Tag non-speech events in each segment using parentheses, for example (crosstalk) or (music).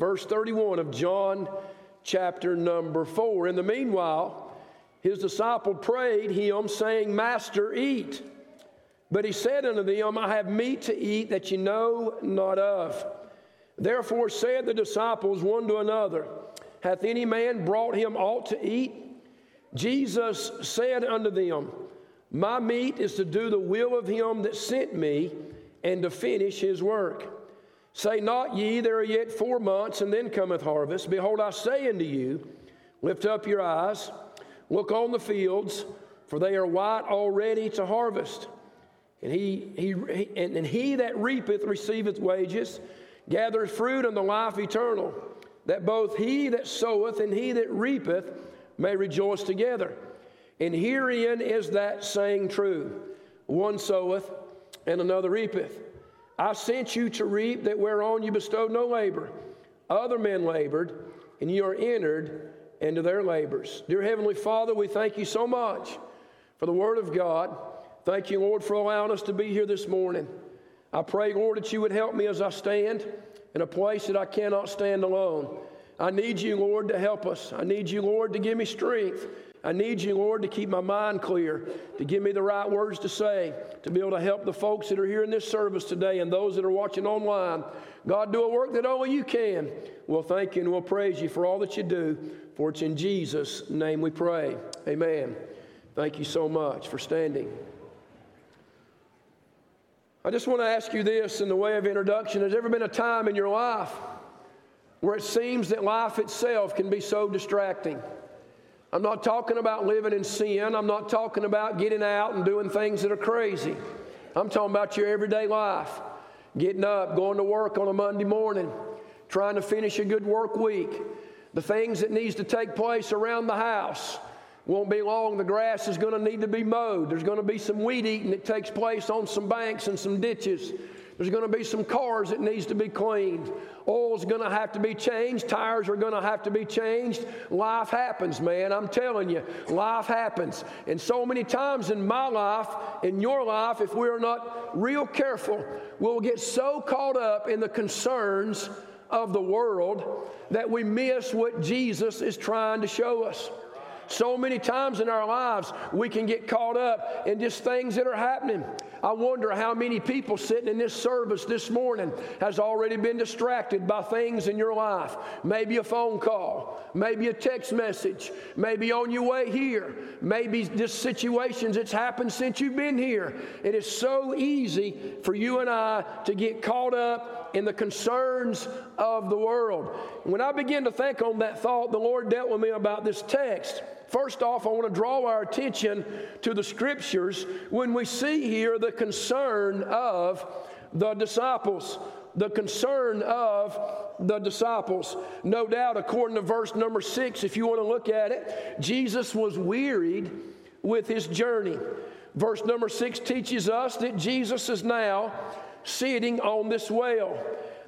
verse 31 of John chapter number 4. In the meanwhile, his disciple prayed him, saying, Master, eat. But he said unto them, I have meat to eat that ye know not of. Therefore said the disciples one to another, Hath any man brought him aught to eat? Jesus said unto them, My meat is to do the will of him that sent me and to finish his work. Say not ye, There are yet four months, and then cometh harvest. Behold, I say unto you, Lift up your eyes, look on the fields, for they are white already to harvest. And he, he, and, and he that reapeth receiveth wages, gathereth fruit unto life eternal, that both he that soweth and he that reapeth may rejoice together. And herein is that saying true one soweth and another reapeth. I sent you to reap that whereon you bestowed no labor. Other men labored, and you are entered into their labors. Dear Heavenly Father, we thank you so much for the Word of God. Thank you, Lord, for allowing us to be here this morning. I pray, Lord, that you would help me as I stand in a place that I cannot stand alone. I need you, Lord, to help us. I need you, Lord, to give me strength. I need you, Lord, to keep my mind clear, to give me the right words to say, to be able to help the folks that are here in this service today and those that are watching online. God, do a work that only you can. We'll thank you and we'll praise you for all that you do, for it's in Jesus' name we pray. Amen. Thank you so much for standing. I just want to ask you this in the way of introduction. Has there ever been a time in your life where it seems that life itself can be so distracting? I'm not talking about living in sin. I'm not talking about getting out and doing things that are crazy. I'm talking about your everyday life. Getting up, going to work on a Monday morning, trying to finish a good work week, the things that needs to take place around the house, won't be long, the grass is going to need to be mowed. There's going to be some weed eating that takes place on some banks and some ditches. There's going to be some cars that needs to be cleaned. Oil's going to have to be changed. Tires are going to have to be changed. Life happens, man. I'm telling you, life happens. And so many times in my life, in your life, if we're not real careful, we'll get so caught up in the concerns of the world that we miss what Jesus is trying to show us. So many times in our lives, we can get caught up in just things that are happening. I wonder how many people sitting in this service this morning has already been distracted by things in your life. Maybe a phone call, maybe a text message, maybe on your way here, maybe just situations that's happened since you've been here. It is so easy for you and I to get caught up in the concerns of the world. When I began to think on that thought, the Lord dealt with me about this text. First off, I want to draw our attention to the scriptures when we see here the concern of the disciples. The concern of the disciples. No doubt, according to verse number six, if you want to look at it, Jesus was wearied with his journey. Verse number six teaches us that Jesus is now sitting on this well.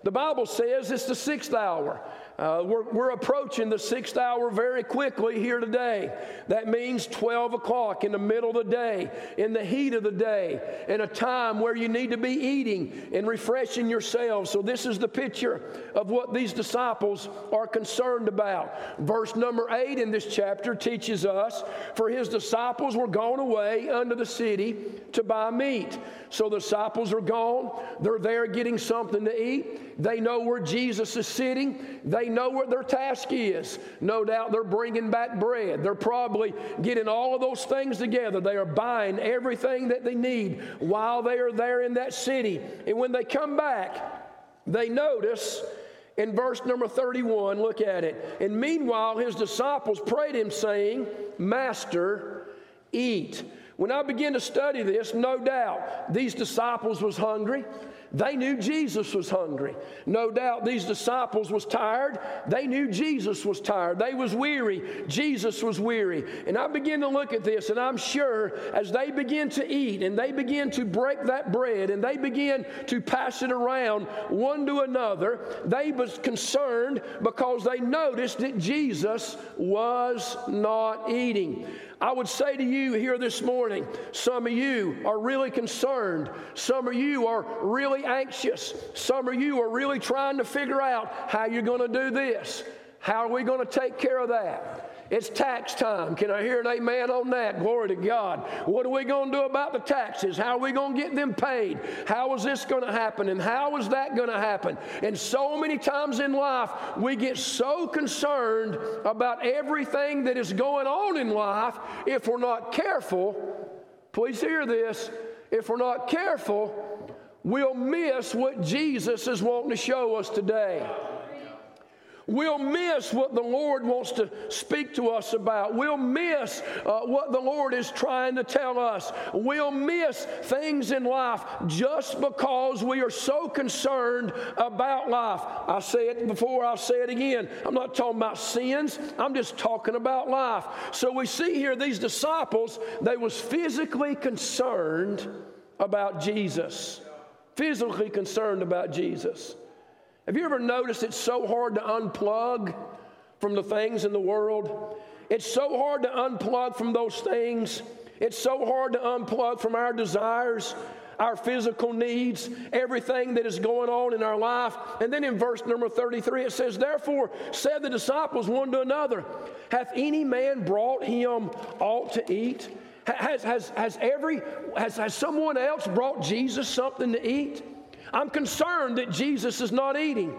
The Bible says it's the sixth hour. Uh, we're, we're approaching the sixth hour very quickly here today. That means 12 o'clock in the middle of the day, in the heat of the day, in a time where you need to be eating and refreshing yourselves. So, this is the picture of what these disciples are concerned about. Verse number eight in this chapter teaches us for his disciples were gone away unto the city to buy meat. So, the disciples are gone, they're there getting something to eat. They know where Jesus is sitting. They they know what their task is. No doubt they're bringing back bread. They're probably getting all of those things together. They are buying everything that they need while they are there in that city. And when they come back, they notice in verse number 31, look at it. And meanwhile, his disciples prayed him, saying, Master, eat. When I began to study this, no doubt these disciples was hungry. They knew Jesus was hungry. No doubt these disciples was tired. They knew Jesus was tired. They was weary. Jesus was weary. And I begin to look at this and I'm sure as they begin to eat and they begin to break that bread and they begin to pass it around one to another, they was concerned because they noticed that Jesus was not eating. I would say to you here this morning, some of you are really concerned. Some of you are really anxious. Some of you are really trying to figure out how you're going to do this. How are we going to take care of that? It's tax time. Can I hear an amen on that? Glory to God. What are we going to do about the taxes? How are we going to get them paid? How is this going to happen? And how is that going to happen? And so many times in life, we get so concerned about everything that is going on in life. If we're not careful, please hear this. If we're not careful, we'll miss what Jesus is wanting to show us today. We'll miss what the Lord wants to speak to us about. We'll miss uh, what the Lord is trying to tell us. We'll miss things in life just because we are so concerned about life. I say it before, I'll say it again. I'm not talking about sins, I'm just talking about life. So we see here these disciples, they was physically concerned about Jesus. Physically concerned about Jesus. Have you ever noticed it's so hard to unplug from the things in the world? It's so hard to unplug from those things. It's so hard to unplug from our desires, our physical needs, everything that is going on in our life. And then in verse number 33, it says, Therefore said the disciples one to another, Hath any man brought him aught to eat? Has, has, has, every, has, has someone else brought Jesus something to eat? I'm concerned that Jesus is not eating.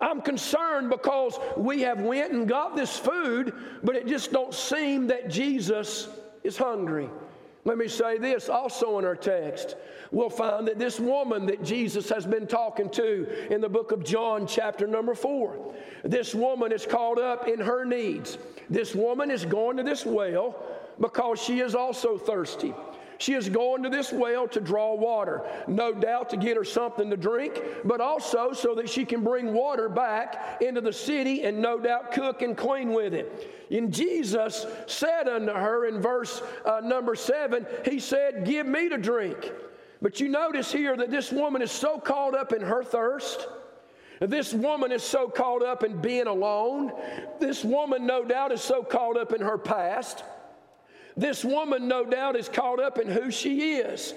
I'm concerned because we have went and got this food, but it just don't seem that Jesus is hungry. Let me say this also in our text. We'll find that this woman that Jesus has been talking to in the book of John, chapter number four, this woman is caught up in her needs. This woman is going to this well because she is also thirsty. She is going to this well to draw water, no doubt to get her something to drink, but also so that she can bring water back into the city and no doubt cook and clean with it. And Jesus said unto her in verse uh, number seven, He said, Give me to drink. But you notice here that this woman is so caught up in her thirst. This woman is so caught up in being alone. This woman, no doubt, is so caught up in her past. This woman, no doubt, is caught up in who she is.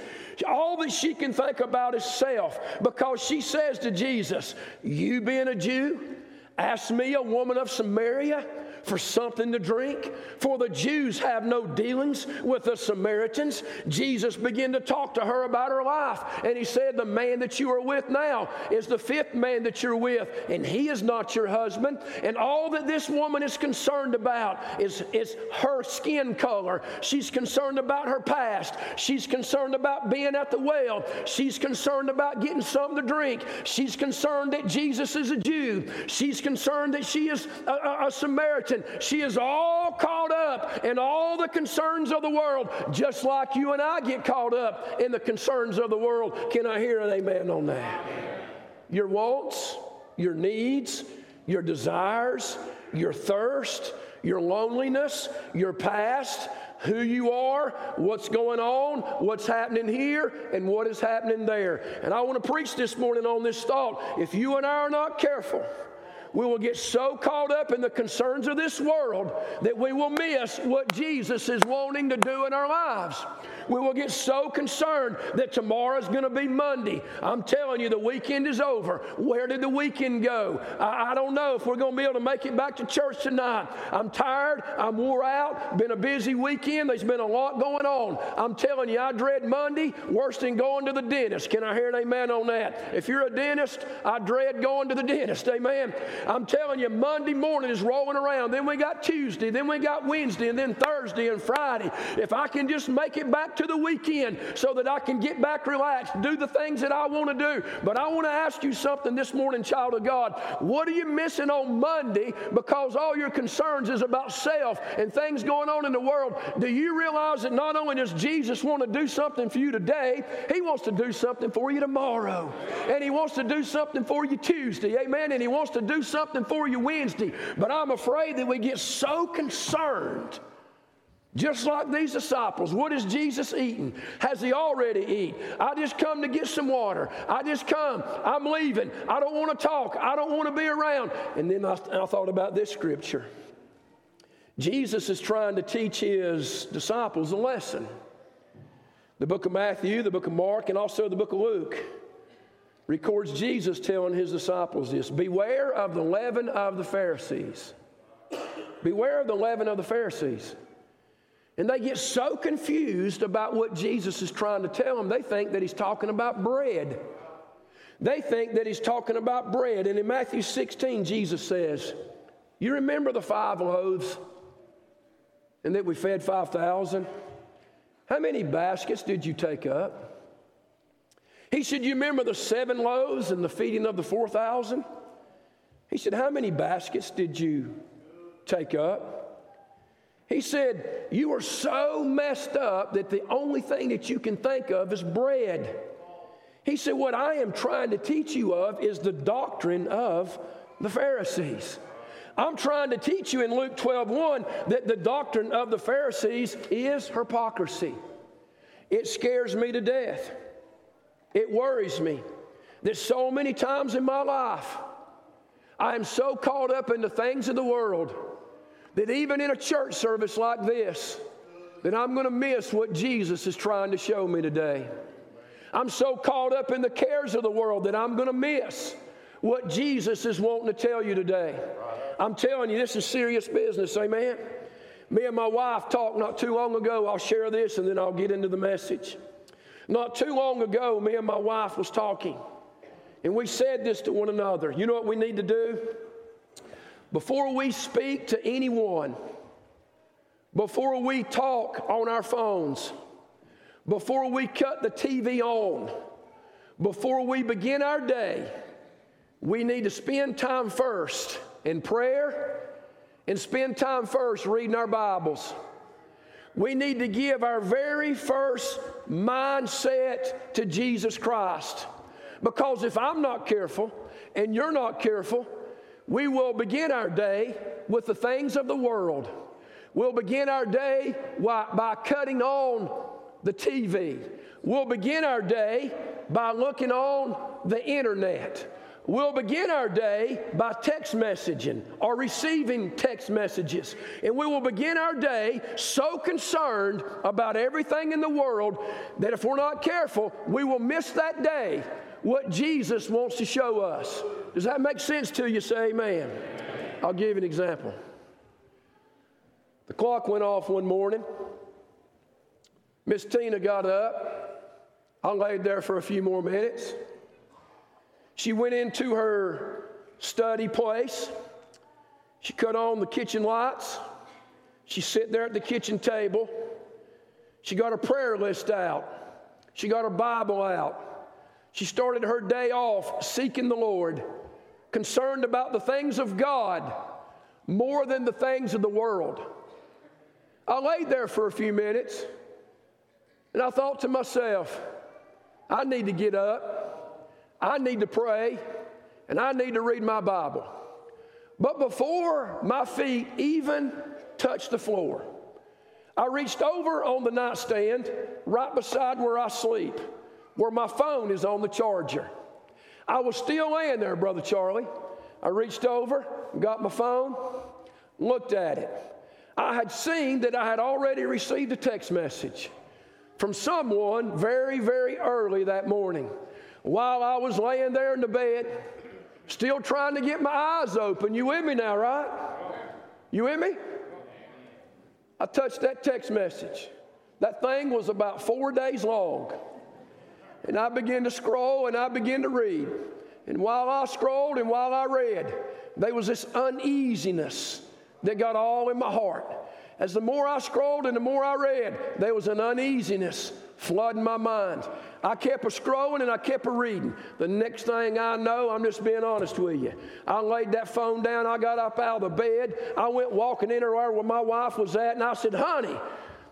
All that she can think about is self because she says to Jesus, You being a Jew, ask me, a woman of Samaria, for something to drink, for the Jews have no dealings with the Samaritans. Jesus began to talk to her about her life, and he said, The man that you are with now is the fifth man that you're with, and he is not your husband. And all that this woman is concerned about is, is her skin color. She's concerned about her past. She's concerned about being at the well. She's concerned about getting something to drink. She's concerned that Jesus is a Jew. She's concerned that she is a, a, a Samaritan. She is all caught up in all the concerns of the world, just like you and I get caught up in the concerns of the world. Can I hear an amen on that? Your wants, your needs, your desires, your thirst, your loneliness, your past, who you are, what's going on, what's happening here, and what is happening there. And I want to preach this morning on this thought. If you and I are not careful, we will get so caught up in the concerns of this world that we will miss what Jesus is wanting to do in our lives. We will get so concerned that tomorrow is going to be Monday. I'm telling you, the weekend is over. Where did the weekend go? I, I don't know if we're going to be able to make it back to church tonight. I'm tired. I'm wore out. Been a busy weekend. There's been a lot going on. I'm telling you, I dread Monday worse than going to the dentist. Can I hear an amen on that? If you're a dentist, I dread going to the dentist. Amen. I'm telling you, Monday morning is rolling around. Then we got Tuesday. Then we got Wednesday. And then Thursday and Friday. If I can just make it back to the weekend so that I can get back relaxed, do the things that I want to do. But I want to ask you something this morning, child of God. What are you missing on Monday because all your concerns is about self and things going on in the world? Do you realize that not only does Jesus want to do something for you today, He wants to do something for you tomorrow. And He wants to do something for you Tuesday. Amen. And He wants to do something for you Wednesday. But I'm afraid that we get so concerned just like these disciples, what is Jesus eating? Has he already eaten? I just come to get some water. I just come. I'm leaving. I don't want to talk. I don't want to be around. And then I, I thought about this scripture. Jesus is trying to teach his disciples a lesson. The book of Matthew, the book of Mark, and also the book of Luke. records Jesus telling his disciples this Beware of the leaven of the Pharisees. Beware of the leaven of the Pharisees. And they get so confused about what Jesus is trying to tell them, they think that he's talking about bread. They think that he's talking about bread. And in Matthew 16, Jesus says, You remember the five loaves and that we fed 5,000? How many baskets did you take up? He said, You remember the seven loaves and the feeding of the 4,000? He said, How many baskets did you take up? He said, You are so messed up that the only thing that you can think of is bread. He said, What I am trying to teach you of is the doctrine of the Pharisees. I'm trying to teach you in Luke 12 1 that the doctrine of the Pharisees is hypocrisy. It scares me to death. It worries me that so many times in my life, I am so caught up in the things of the world that even in a church service like this, that I'm going to miss what Jesus is trying to show me today. I'm so caught up in the cares of the world that I'm going to miss what Jesus is wanting to tell you today. I'm telling you, this is serious business, amen. Me and my wife talked not too long ago. I'll share this and then I'll get into the message. Not too long ago, me and my wife was talking, and we said this to one another. You know what we need to do? Before we speak to anyone, before we talk on our phones, before we cut the TV on, before we begin our day, we need to spend time first in prayer and spend time first reading our Bibles. We need to give our very first mindset to Jesus Christ. Because if I'm not careful and you're not careful, we will begin our day with the things of the world. We'll begin our day by cutting on the TV. We'll begin our day by looking on the internet. We'll begin our day by text messaging or receiving text messages. And we will begin our day so concerned about everything in the world that if we're not careful, we will miss that day what Jesus wants to show us. Does that make sense to you? Say amen. I'll give you an example. The clock went off one morning. Miss Tina got up. I laid there for a few more minutes. She went into her study place. She cut on the kitchen lights. She sat there at the kitchen table. She got her prayer list out. She got her Bible out. She started her day off seeking the Lord, concerned about the things of God more than the things of the world. I laid there for a few minutes and I thought to myself, I need to get up. I need to pray and I need to read my Bible. But before my feet even touched the floor, I reached over on the nightstand right beside where I sleep, where my phone is on the charger. I was still laying there, Brother Charlie. I reached over, got my phone, looked at it. I had seen that I had already received a text message from someone very, very early that morning while I was laying there in the bed, still trying to get my eyes open. You with me now, right? You with me? I touched that text message. That thing was about four days long. And I began to scroll and I began to read. And while I scrolled and while I read, there was this uneasiness that got all in my heart. As the more I scrolled and the more I read, there was an uneasiness flooding my mind. I kept a scrolling and I kept a reading. The next thing I know, I'm just being honest with you. I laid that phone down. I got up out of the bed. I went walking in where my wife was at, and I said, Honey,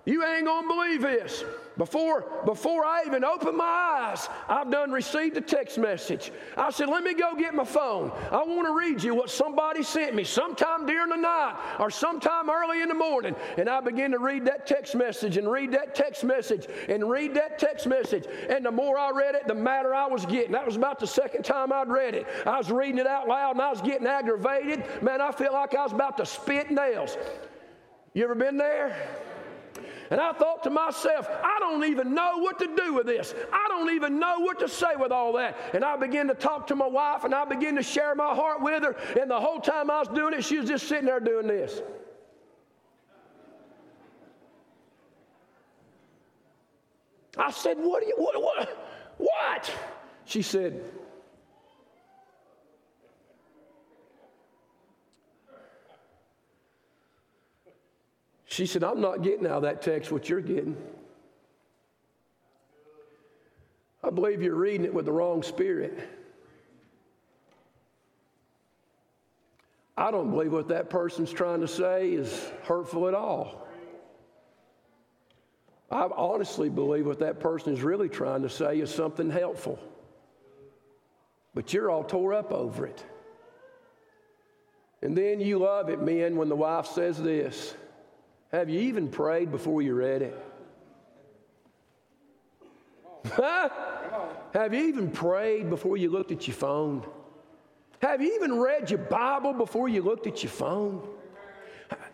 you ain't gonna believe this. Before, before I even opened my eyes, I've done received a text message. I said, Let me go get my phone. I want to read you what somebody sent me sometime during the night or sometime early in the morning. And I began to read that text message and read that text message and read that text message. And the more I read it, the madder I was getting. That was about the second time I'd read it. I was reading it out loud and I was getting aggravated. Man, I felt like I was about to spit nails. You ever been there? And I thought to myself, I don't even know what to do with this. I don't even know what to say with all that. And I began to talk to my wife and I began to share my heart with her. And the whole time I was doing it, she was just sitting there doing this. I said, What you, what, what, what? She said, She said, I'm not getting out of that text what you're getting. I believe you're reading it with the wrong spirit. I don't believe what that person's trying to say is hurtful at all. I honestly believe what that person is really trying to say is something helpful. But you're all tore up over it. And then you love it, men, when the wife says this have you even prayed before you read it? Have you even prayed before you looked at your phone? Have you even read your Bible before you looked at your phone?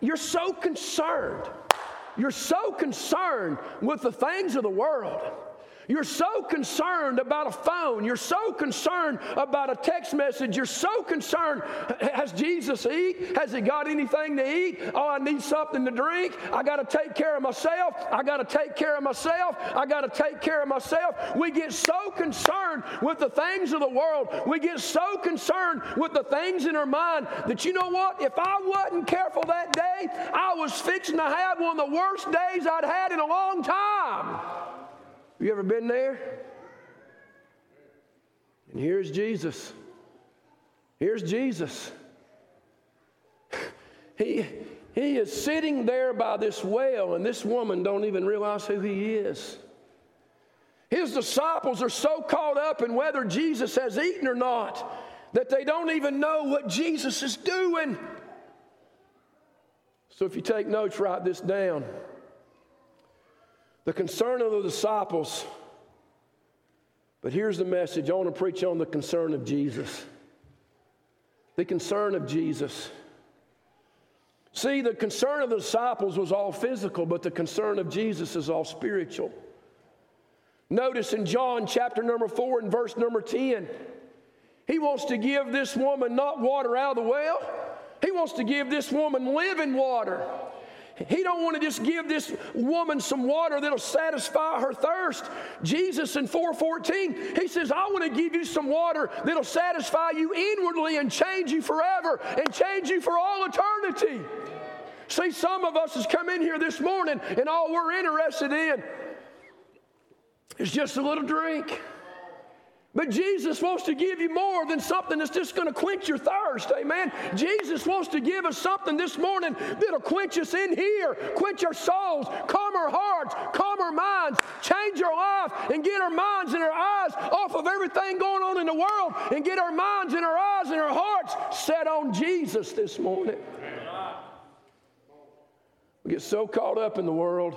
You're so concerned. You're so concerned with the things of the world you're so concerned about a phone. You're so concerned about a text message. You're so concerned. Has Jesus eat? Has he got anything to eat? Oh, I need something to drink. I got to take care of myself. I got to take care of myself. I got to take care of myself. We get so concerned with the things of the world. We get so concerned with the things in our mind that you know what? If I wasn't careful that day, I was fixing to have one of the worst days I'd had in a long time. You ever been there? And here's Jesus. Here's Jesus. (laughs) He, he is sitting there by this well, and this woman don't even realize who he is. His disciples are so caught up in whether Jesus has eaten or not that they don't even know what Jesus is doing. So if you take notes, write this down. The concern of the disciples. But here's the message I want to preach on the concern of Jesus. The concern of Jesus. See, the concern of the disciples was all physical, but the concern of Jesus is all spiritual. Notice in John chapter number 4 and verse number 10, he wants to give this woman not water out of the well, he wants to give this woman living water. He don't want to just give this woman some water that'll satisfy her thirst. Jesus in 4:14, he says, "I want to give you some water that'll satisfy you inwardly and change you forever and change you for all eternity." See, some of us has come in here this morning and all we're interested in is just a little drink. But Jesus wants to give you more than something that's just going to quench your thirst. Amen. Jesus wants to give us something this morning that'll quench us in here, quench our souls, calm our hearts, calm our minds, change our life, and get our minds and our eyes off of everything going on in the world and get our minds and our eyes and our hearts set on Jesus this morning. We get so caught up in the world,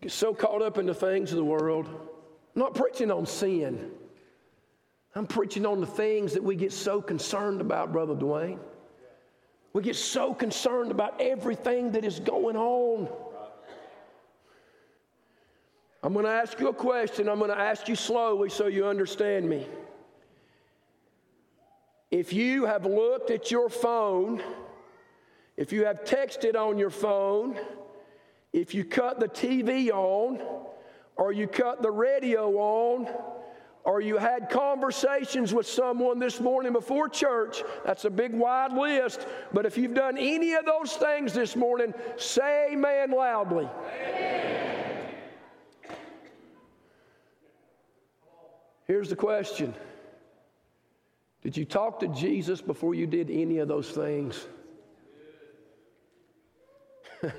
get so caught up in the things of the world. I'm not preaching on sin. I'm preaching on the things that we get so concerned about, Brother Dwayne. We get so concerned about everything that is going on. I'm going to ask you a question. I'm going to ask you slowly so you understand me. If you have looked at your phone, if you have texted on your phone, if you cut the TV on, or you cut the radio on, or you had conversations with someone this morning before church, that's a big wide list. But if you've done any of those things this morning, say amen loudly. Amen. Here's the question Did you talk to Jesus before you did any of those things? (laughs)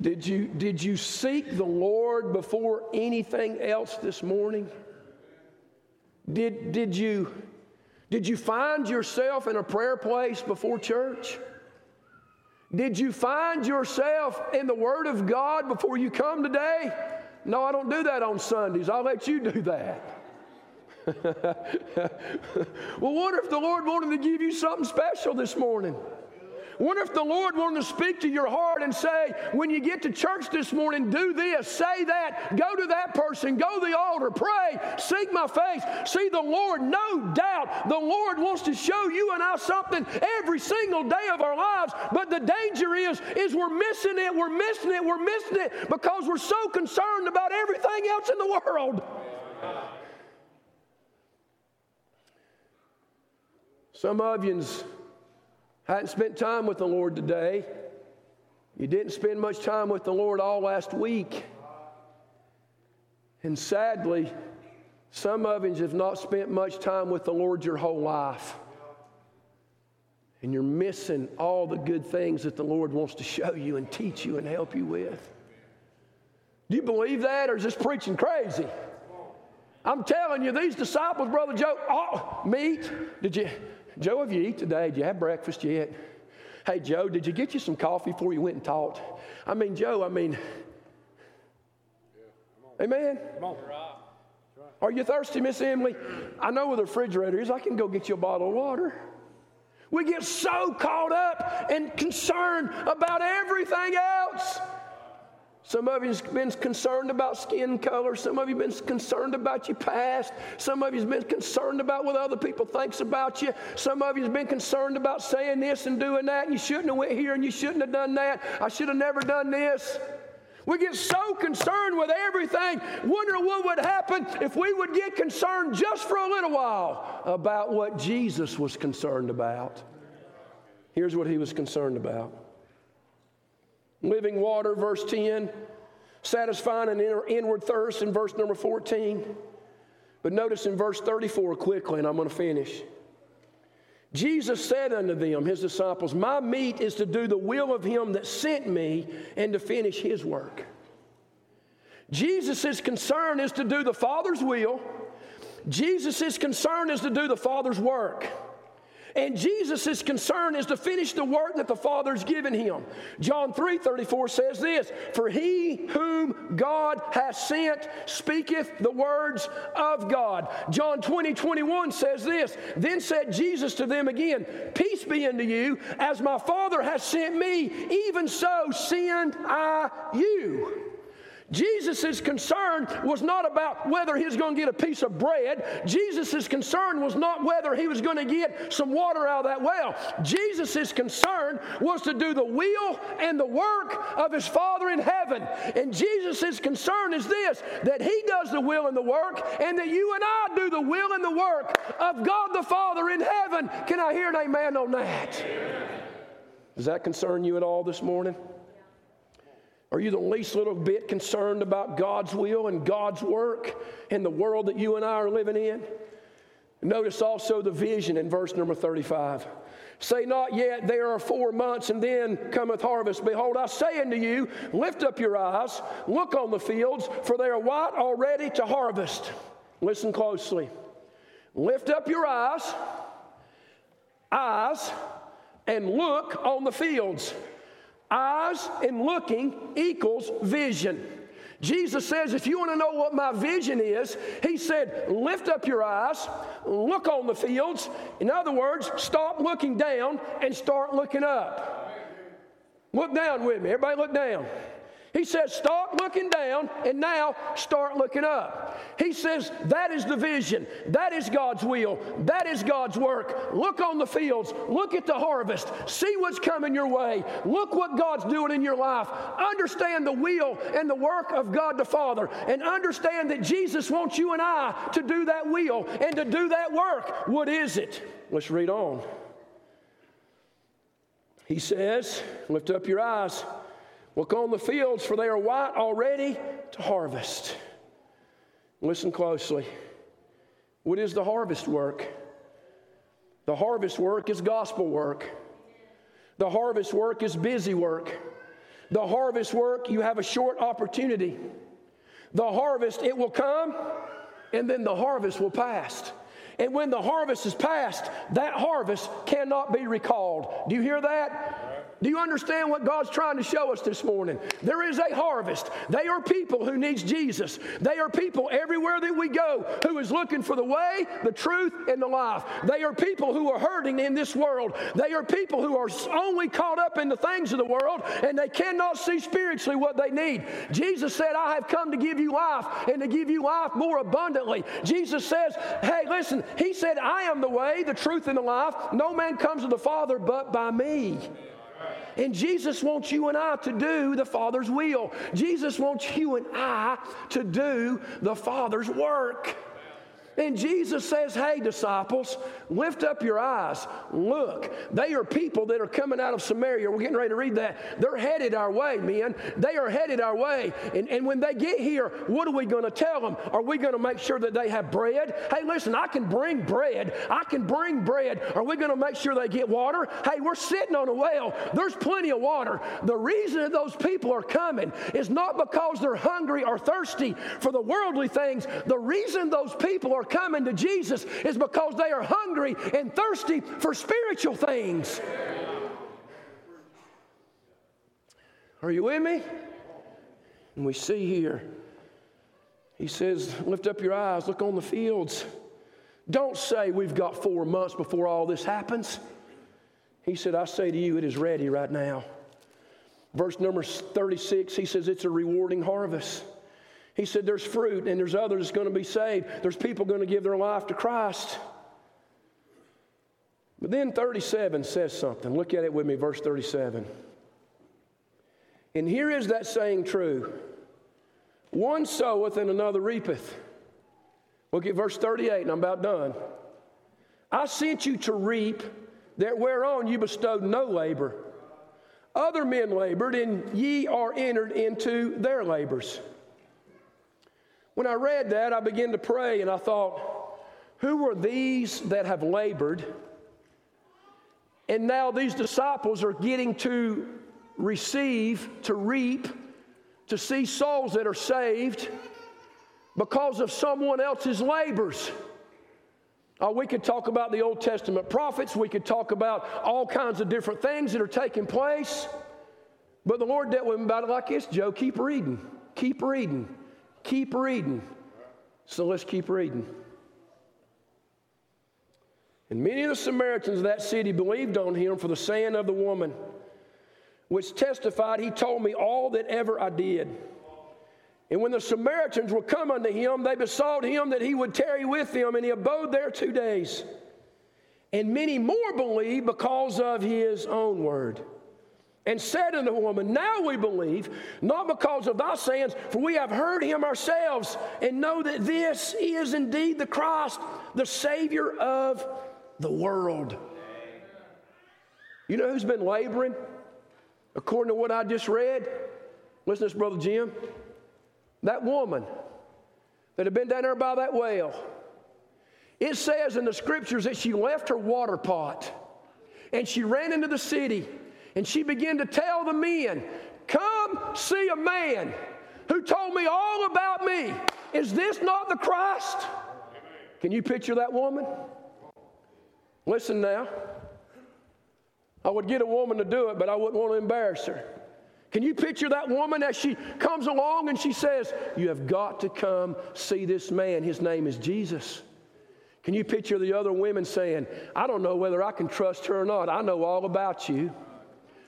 Did you, did you seek the Lord before anything else this morning? Did, did, you, did you find yourself in a prayer place before church? Did you find yourself in the Word of God before you come today? No, I don't do that on Sundays. I'll let you do that. (laughs) well, what if the Lord wanted to give you something special this morning? Wonder if the Lord wanted to speak to your heart and say, when you get to church this morning, do this, say that, go to that person, go to the altar, pray, seek my face. See, the Lord, no doubt, the Lord wants to show you and I something every single day of our lives. But the danger is, is we're missing it, we're missing it, we're missing it because we're so concerned about everything else in the world. Some of you hadn't spent time with the Lord today. You didn't spend much time with the Lord all last week. And sadly, some of you have not spent much time with the Lord your whole life. And you're missing all the good things that the Lord wants to show you and teach you and help you with. Do you believe that, or is this preaching crazy? I'm telling you, these disciples, Brother Joe, meat. Did you, Joe, have you eat today? Did you have breakfast yet? Hey, Joe, did you get you some coffee before you went and taught? I mean, Joe, I mean, yeah, amen. Are you thirsty, Miss Emily? I know where the refrigerator is. I can go get you a bottle of water. We get so caught up and concerned about everything else. Some of you have been concerned about skin color. Some of you have been concerned about your past. Some of you have been concerned about what other people thinks about you. Some of you have been concerned about saying this and doing that. And you shouldn't have went here and you shouldn't have done that. I should have never done this. We get so concerned with everything, wondering what would happen if we would get concerned just for a little while about what Jesus was concerned about. Here's what he was concerned about living water, verse 10, satisfying an inward thirst in verse number 14. But notice in verse 34 quickly, and I'm going to finish. Jesus said unto them, his disciples, My meat is to do the will of him that sent me and to finish his work. Jesus' concern is to do the Father's will. Jesus' concern is to do the Father's work. And Jesus' concern is to finish the work that the Father's given him. John 3 34 says this For he whom God hath sent speaketh the words of God. John 20 21 says this Then said Jesus to them again, Peace be unto you, as my Father hath sent me, even so send I you. Jesus' concern was not about whether he was going to get a piece of bread. Jesus' concern was not whether he was going to get some water out of that well. Jesus' concern was to do the will and the work of his Father in heaven. And Jesus' concern is this that he does the will and the work, and that you and I do the will and the work of God the Father in heaven. Can I hear an amen on that? Does that concern you at all this morning? Are you the least little bit concerned about God's will and God's work in the world that you and I are living in? Notice also the vision in verse number 35. Say not yet, there are four months, and then cometh harvest. Behold, I say unto you, lift up your eyes, look on the fields, for they are white already to harvest. Listen closely. Lift up your eyes, eyes, and look on the fields Eyes and looking equals vision. Jesus says, if you want to know what my vision is, he said, lift up your eyes, look on the fields. In other words, stop looking down and start looking up. Look down with me. Everybody, look down. He says, Stop looking down and now start looking up. He says, That is the vision. That is God's will. That is God's work. Look on the fields. Look at the harvest. See what's coming your way. Look what God's doing in your life. Understand the will and the work of God the Father. And understand that Jesus wants you and I to do that will and to do that work. What is it? Let's read on. He says, Lift up your eyes Look on the fields, for they are white already to harvest. Listen closely. What is the harvest work? The harvest work is gospel work. The harvest work is busy work. The harvest work, you have a short opportunity. The harvest, it will come, and then the harvest will pass. And when the harvest is past, that harvest cannot be recalled. Do you hear that? Do you understand what God's trying to show us this morning? There is a harvest. They are people who needs Jesus. They are people everywhere that we go who is looking for the way, the truth, and the life. They are people who are hurting in this world. They are people who are only caught up in the things of the world and they cannot see spiritually what they need. Jesus said, I have come to give you life and to give you life more abundantly. Jesus says, Hey, listen, He said, I am the way, the truth, and the life. No man comes to the Father but by me. And Jesus wants you and I to do the Father's will. Jesus wants you and I to do the Father's work. And Jesus says, Hey, disciples, lift up your eyes. Look, they are people that are coming out of Samaria. We're getting ready to read that. They're headed our way, men. They are headed our way. And, and when they get here, what are we going to tell them? Are we going to make sure that they have bread? Hey, listen, I can bring bread. I can bring bread. Are we going to make sure they get water? Hey, we're sitting on a well. There's plenty of water. The reason that those people are coming is not because they're hungry or thirsty for the worldly things. The reason those people are coming to Jesus is because they are hungry and thirsty for spiritual things. Are you with me? And we see here, he says, Lift up your eyes, look on the fields. Don't say we've got four months before all this happens. He said, I say to you, it is ready right now. Verse number 36, he says, It's a rewarding harvest. He said, There's fruit and there's others going to be saved. There's people going to give their life to Christ. But then 37 says something. Look at it with me, verse 37. And here is that saying true one soweth and another reapeth. Look at verse 38, and I'm about done. I sent you to reap that whereon you bestowed no labor. Other men labored, and ye are entered into their labors. When I read that, I began to pray and I thought, who are these that have labored? And now these disciples are getting to receive, to reap, to see souls that are saved because of someone else's labors. Oh, we could talk about the Old Testament prophets. We could talk about all kinds of different things that are taking place. But the Lord dealt with him about it like this Joe, keep reading. Keep reading. Keep reading. So let's keep reading. And many of the Samaritans of that city believed on him for the saying of the woman, which testified, He told me all that ever I did. And when the Samaritans were come unto him, they besought him that he would tarry with them, and he abode there two days. And many more believed because of his own word and said unto the woman, Now we believe, not because of thy sayings, for we have heard him ourselves, and know that this is indeed the Christ, the Savior of the world. You know who's been laboring? According to what I just read, listen to this, Brother Jim. That woman that had been down there by that well, it says in the scriptures that she left her water pot and she ran into the city and she began to tell the men, Come see a man who told me all about me. Is this not the Christ? Can you picture that woman? Listen now. I would get a woman to do it, but I wouldn't want to embarrass her. Can you picture that woman as she comes along and she says, You have got to come see this man. His name is Jesus. Can you picture the other women saying, I don't know whether I can trust her or not. I know all about you.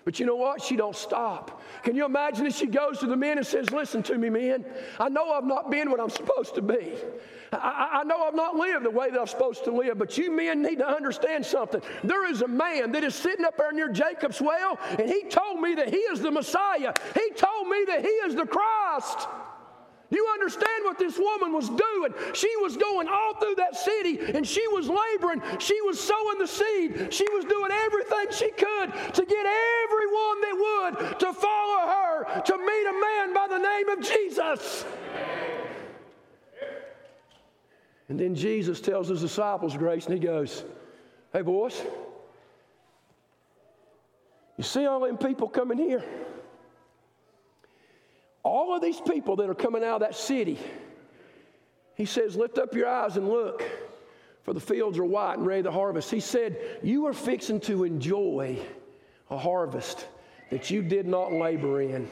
But you know what? She don't stop. Can you imagine if she goes to the men and says, Listen to me, men. I know I've not been what I'm supposed to be. I, I, know I've not lived the way that I'm supposed to live, but you men need to understand something. There is a man that is sitting up there near Jacob's well, and he told me that he is the Messiah. He told me that he is the Christ. You understand what this woman was doing? She was going all through that city and she was laboring. She was sowing the seed. She was doing everything she could to get everyone that would to follow her to meet a man by the name of Jesus. And then Jesus tells his disciples grace and he goes, Hey, boys, you see all them people coming here? All of these people that are coming out of that city, he says, Lift up your eyes and look, for the fields are white and ready to harvest. He said, You are fixing to enjoy a harvest that you did not labor in.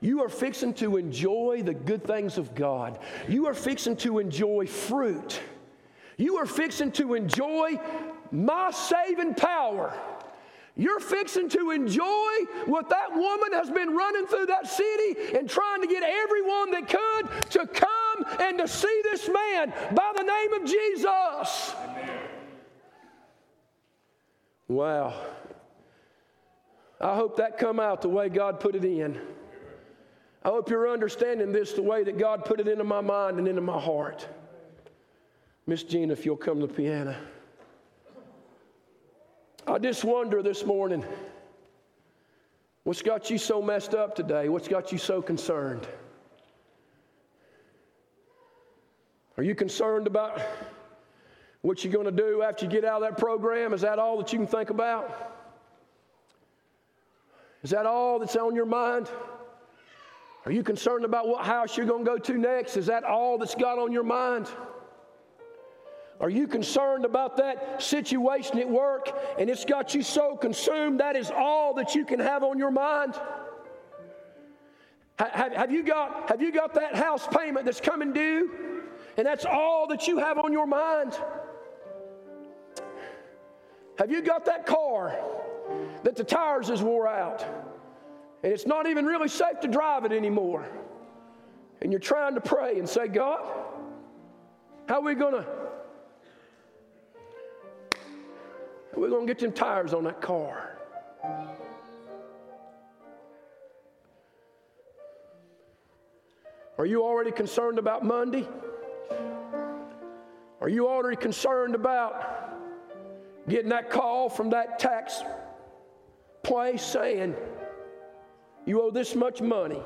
You are fixing to enjoy the good things of God. You are fixing to enjoy fruit. You are fixing to enjoy my saving power. You're fixing to enjoy what that woman has been running through that city and trying to get everyone that could to come and to see this man by the name of Jesus. Amen. Wow. I hope that come out the way God put it in. I hope you're understanding this the way that God put it into my mind and into my heart. Miss Gina, if you'll come to the piano. I just wonder this morning what's got you so messed up today? What's got you so concerned? Are you concerned about what you're going to do after you get out of that program? Is that all that you can think about? Is that all that's on your mind? Are you concerned about what house you're going to go to next? Is that all that's got on your mind? Are you concerned about that situation at work and it's got you so consumed that is all that you can have on your mind? Have, have, you got, have you got that house payment that's coming due and that's all that you have on your mind? Have you got that car that the tires is wore out and it's not even really safe to drive it anymore? And you're trying to pray and say, God, how are we going to We're going to get them tires on that car. Are you already concerned about Monday? Are you already concerned about getting that call from that tax place saying you owe this much money?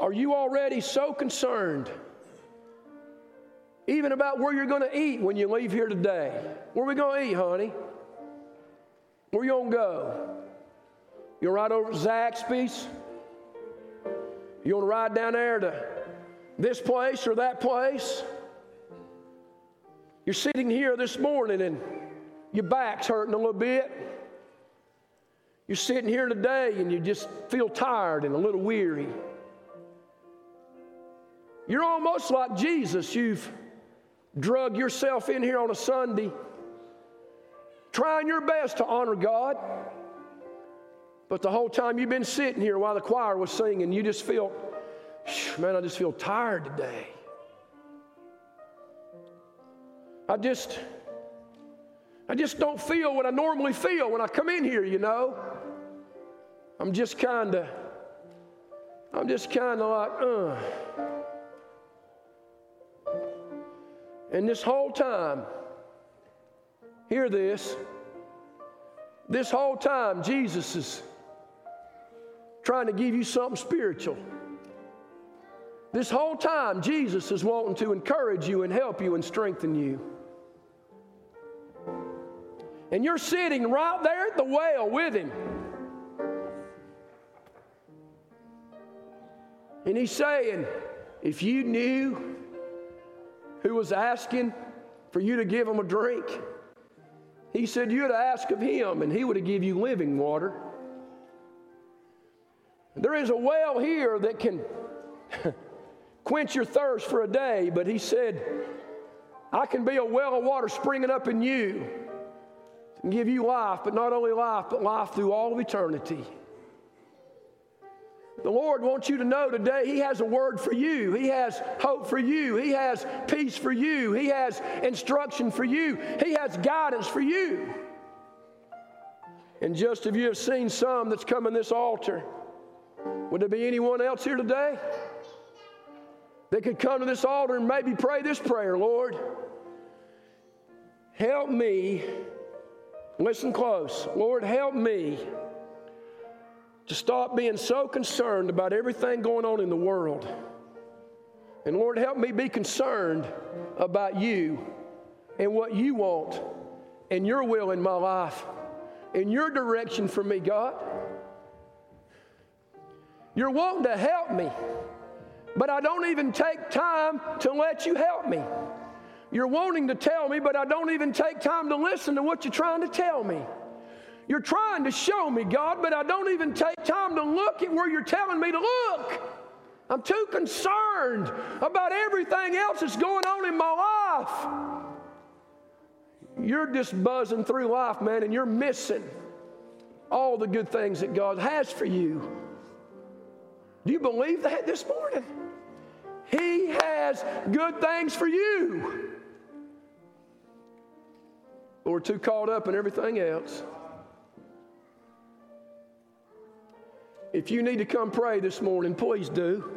Are you already so concerned? Even about where you're going to eat when you leave here today. Where are we going to eat, honey? Where you going to go? You'll ride over to Zaxby's? You want to ride down there to this place or that place? You're sitting here this morning and your back's hurting a little bit. You're sitting here today and you just feel tired and a little weary. You're almost like Jesus. You've drug yourself in here on a Sunday, trying your best to honor God. But the whole time you've been sitting here while the choir was singing, you just feel, man, I just feel tired today. I just, I just don't feel what I normally feel when I come in here, you know. I'm just kind of, I'm just kind of like, uh. And this whole time, hear this, this whole time, Jesus is trying to give you something spiritual. This whole time, Jesus is wanting to encourage you and help you and strengthen you. And you're sitting right there at the well with him. And he's saying, if you knew who was asking for you to give him a drink. He said, You'd ask of him, and he would give you living water. There is a well here that can (laughs) quench your thirst for a day, but he said, I can be a well of water springing up in you and give you life, but not only life, but life through all of eternity. The Lord wants you to know today He has a word for you. He has hope for you. He has peace for you. He has instruction for you. He has guidance for you. And just if you have seen some that's come in this altar, would there be anyone else here today that could come to this altar and maybe pray this prayer Lord, help me. Listen close. Lord, help me to stop being so concerned about everything going on in the world. And Lord, help me be concerned about you and what you want and your will in my life and your direction for me, God. You're wanting to help me, but I don't even take time to let you help me. You're wanting to tell me, but I don't even take time to listen to what you're trying to tell me. You're trying to show me, God, but I don't even take time to look at where you're telling me to look. I'm too concerned about everything else that's going on in my life. You're just buzzing through life, man, and you're missing all the good things that God has for you. Do you believe that this morning? He has good things for you. But we're too caught up in everything else. If you need to come pray this morning, please do.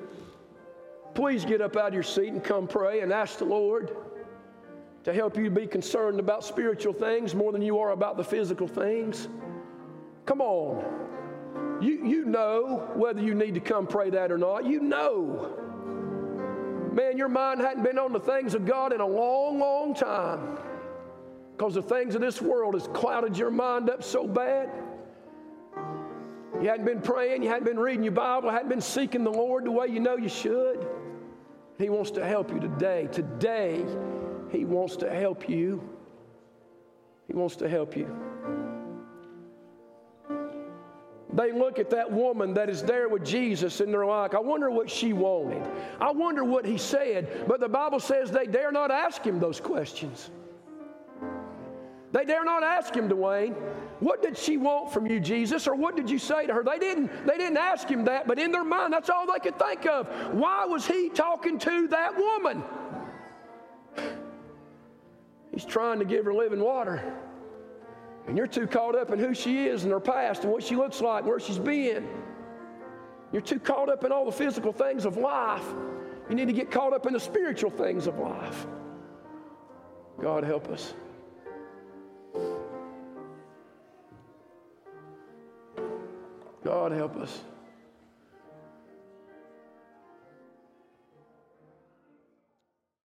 Please get up out of your seat and come pray and ask the Lord to help you be concerned about spiritual things more than you are about the physical things. Come on. You, you know whether you need to come pray that or not. You know. Man, your mind hadn't been on the things of God in a long, long time because the things of this world has clouded your mind up so bad. You hadn't been praying, you hadn't been reading your Bible, hadn't been seeking the Lord the way you know you should. He wants to help you today. Today, He wants to help you. He wants to help you. They look at that woman that is there with Jesus and they're like, I wonder what she wanted. I wonder what he said. But the Bible says they dare not ask him those questions. They dare not ask him, Dwayne, what did she want from you, Jesus? Or what did you say to her? They didn't, they didn't ask him that, but in their mind, that's all they could think of. Why was he talking to that woman? He's trying to give her living water. And you're too caught up in who she is and her past and what she looks like, where she's been. You're too caught up in all the physical things of life. You need to get caught up in the spiritual things of life. God help us. God help us.